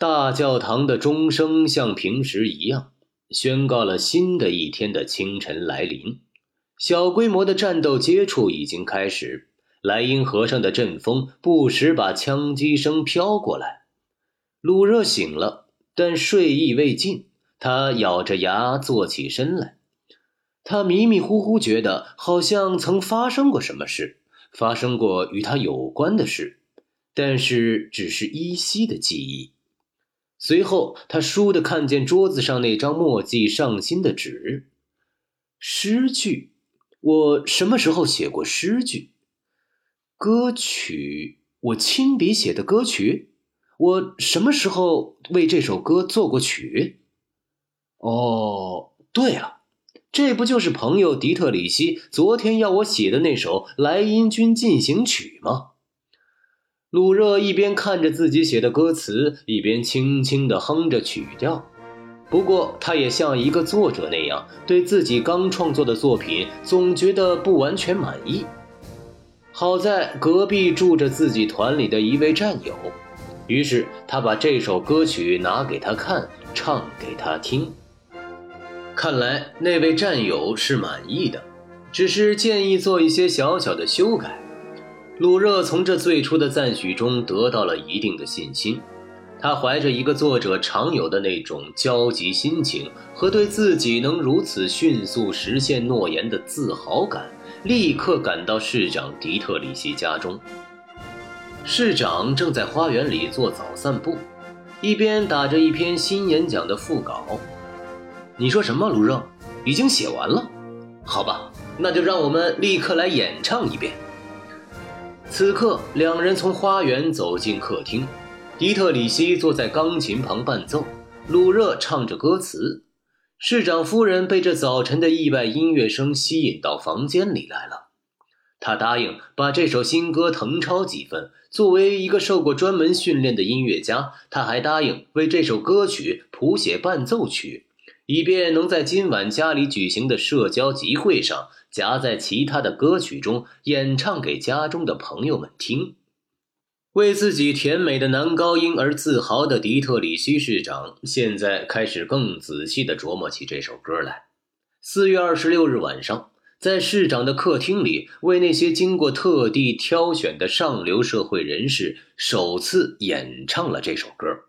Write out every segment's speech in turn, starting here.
大教堂的钟声像平时一样，宣告了新的一天的清晨来临。小规模的战斗接触已经开始，莱茵河上的阵风不时把枪击声飘过来。鲁热醒了，但睡意未尽，他咬着牙坐起身来。他迷迷糊糊觉得好像曾发生过什么事，发生过与他有关的事，但是只是依稀的记忆。随后，他倏地看见桌子上那张墨迹上心的纸，诗句。我什么时候写过诗句？歌曲？我亲笔写的歌曲？我什么时候为这首歌作过曲？哦，对了，这不就是朋友迪特里希昨天要我写的那首《莱茵军进行曲》吗？鲁热一边看着自己写的歌词，一边轻轻地哼着曲调。不过，他也像一个作者那样，对自己刚创作的作品总觉得不完全满意。好在隔壁住着自己团里的一位战友，于是他把这首歌曲拿给他看，唱给他听。看来那位战友是满意的，只是建议做一些小小的修改。鲁热从这最初的赞许中得到了一定的信心，他怀着一个作者常有的那种焦急心情和对自己能如此迅速实现诺言的自豪感，立刻赶到市长迪特里希家中。市长正在花园里做早散步，一边打着一篇新演讲的副稿。你说什么，鲁热？已经写完了？好吧，那就让我们立刻来演唱一遍。此刻，两人从花园走进客厅，迪特里希坐在钢琴旁伴奏，鲁热唱着歌词。市长夫人被这早晨的意外音乐声吸引到房间里来了，她答应把这首新歌誊抄几份。作为一个受过专门训练的音乐家，他还答应为这首歌曲谱写伴奏曲，以便能在今晚家里举行的社交集会上。夹在其他的歌曲中演唱给家中的朋友们听，为自己甜美的男高音而自豪的迪特里希市长，现在开始更仔细地琢磨起这首歌来。四月二十六日晚上，在市长的客厅里，为那些经过特地挑选的上流社会人士首次演唱了这首歌，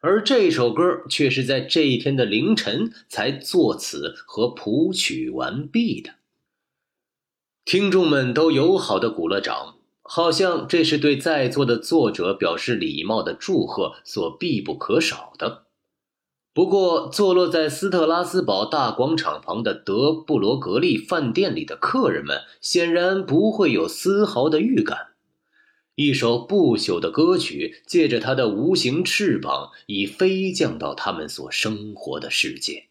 而这首歌却是在这一天的凌晨才作词和谱曲完毕的。听众们都友好的鼓了掌，好像这是对在座的作者表示礼貌的祝贺所必不可少的。不过，坐落在斯特拉斯堡大广场旁的德布罗格利饭店里的客人们显然不会有丝毫的预感。一首不朽的歌曲借着它的无形翅膀，已飞降到他们所生活的世界。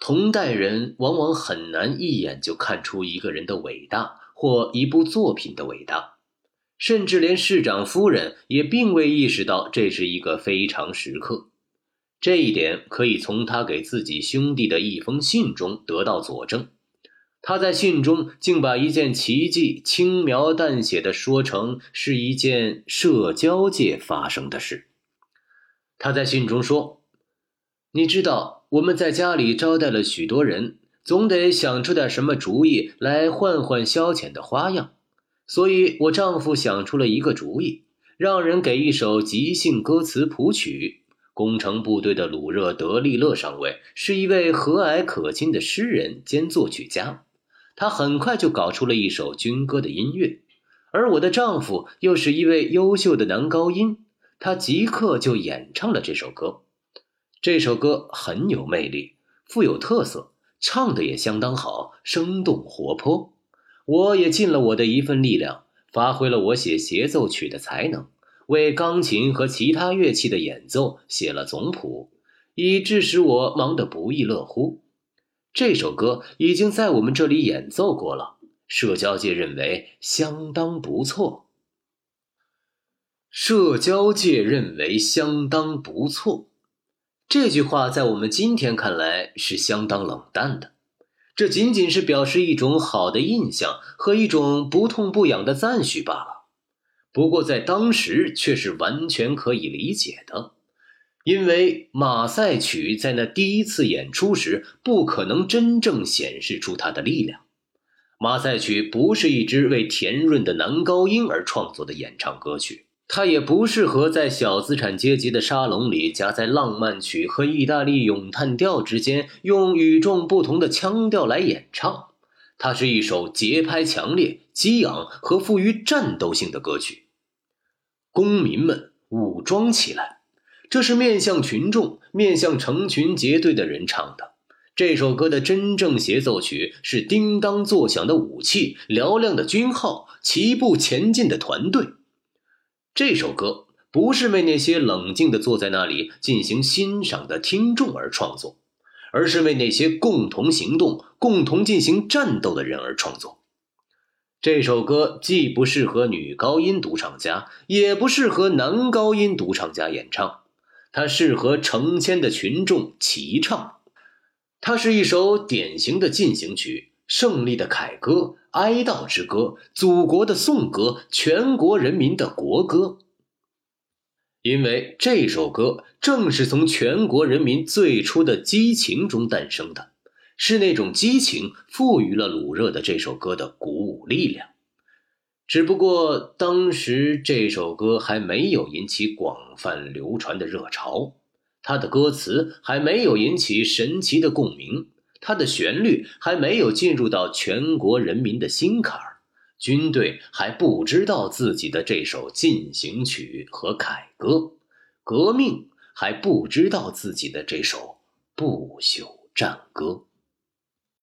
同代人往往很难一眼就看出一个人的伟大或一部作品的伟大，甚至连市长夫人也并未意识到这是一个非常时刻。这一点可以从他给自己兄弟的一封信中得到佐证。他在信中竟把一件奇迹轻描淡写地说成是一件社交界发生的事。他在信中说：“你知道。”我们在家里招待了许多人，总得想出点什么主意来换换消遣的花样。所以我丈夫想出了一个主意，让人给一首即兴歌词谱曲。工程部队的鲁热德利勒上尉是一位和蔼可亲的诗人兼作曲家，他很快就搞出了一首军歌的音乐。而我的丈夫又是一位优秀的男高音，他即刻就演唱了这首歌。这首歌很有魅力，富有特色，唱的也相当好，生动活泼。我也尽了我的一份力量，发挥了我写协奏曲的才能，为钢琴和其他乐器的演奏写了总谱，以致使我忙得不亦乐乎。这首歌已经在我们这里演奏过了，社交界认为相当不错。社交界认为相当不错。这句话在我们今天看来是相当冷淡的，这仅仅是表示一种好的印象和一种不痛不痒的赞许罢了。不过在当时却是完全可以理解的，因为马赛曲在那第一次演出时不可能真正显示出它的力量。马赛曲不是一支为甜润的男高音而创作的演唱歌曲，它也不适合在小资产阶级的沙龙里夹在浪漫曲和意大利咏叹调之间，用与众不同的腔调来演唱。它是一首节拍强烈、激昂和富于战斗性的歌曲。公民们武装起来，这是面向群众、面向成群结队的人唱的。这首歌的真正协奏曲是叮当作响的武器、嘹亮的军号、齐步前进的团队。这首歌不是为那些冷静地坐在那里进行欣赏的听众而创作。而是为那些共同行动、共同进行战斗的人而创作。这首歌既不适合女高音独唱家，也不适合男高音独唱家演唱，它适合成千的群众齐唱。它是一首典型的进行曲，胜利的凯歌、哀悼之歌、祖国的颂歌、全国人民的国歌。因为这首歌正是从全国人民最初的激情中诞生的，是那种激情赋予了鲁热的这首歌的鼓舞力量。只不过当时这首歌还没有引起广泛流传的热潮，它的歌词还没有引起神奇的共鸣，它的旋律还没有进入到全国人民的心坎儿。军队还不知道自己的这首进行曲和凯歌，革命还不知道自己的这首不朽战歌。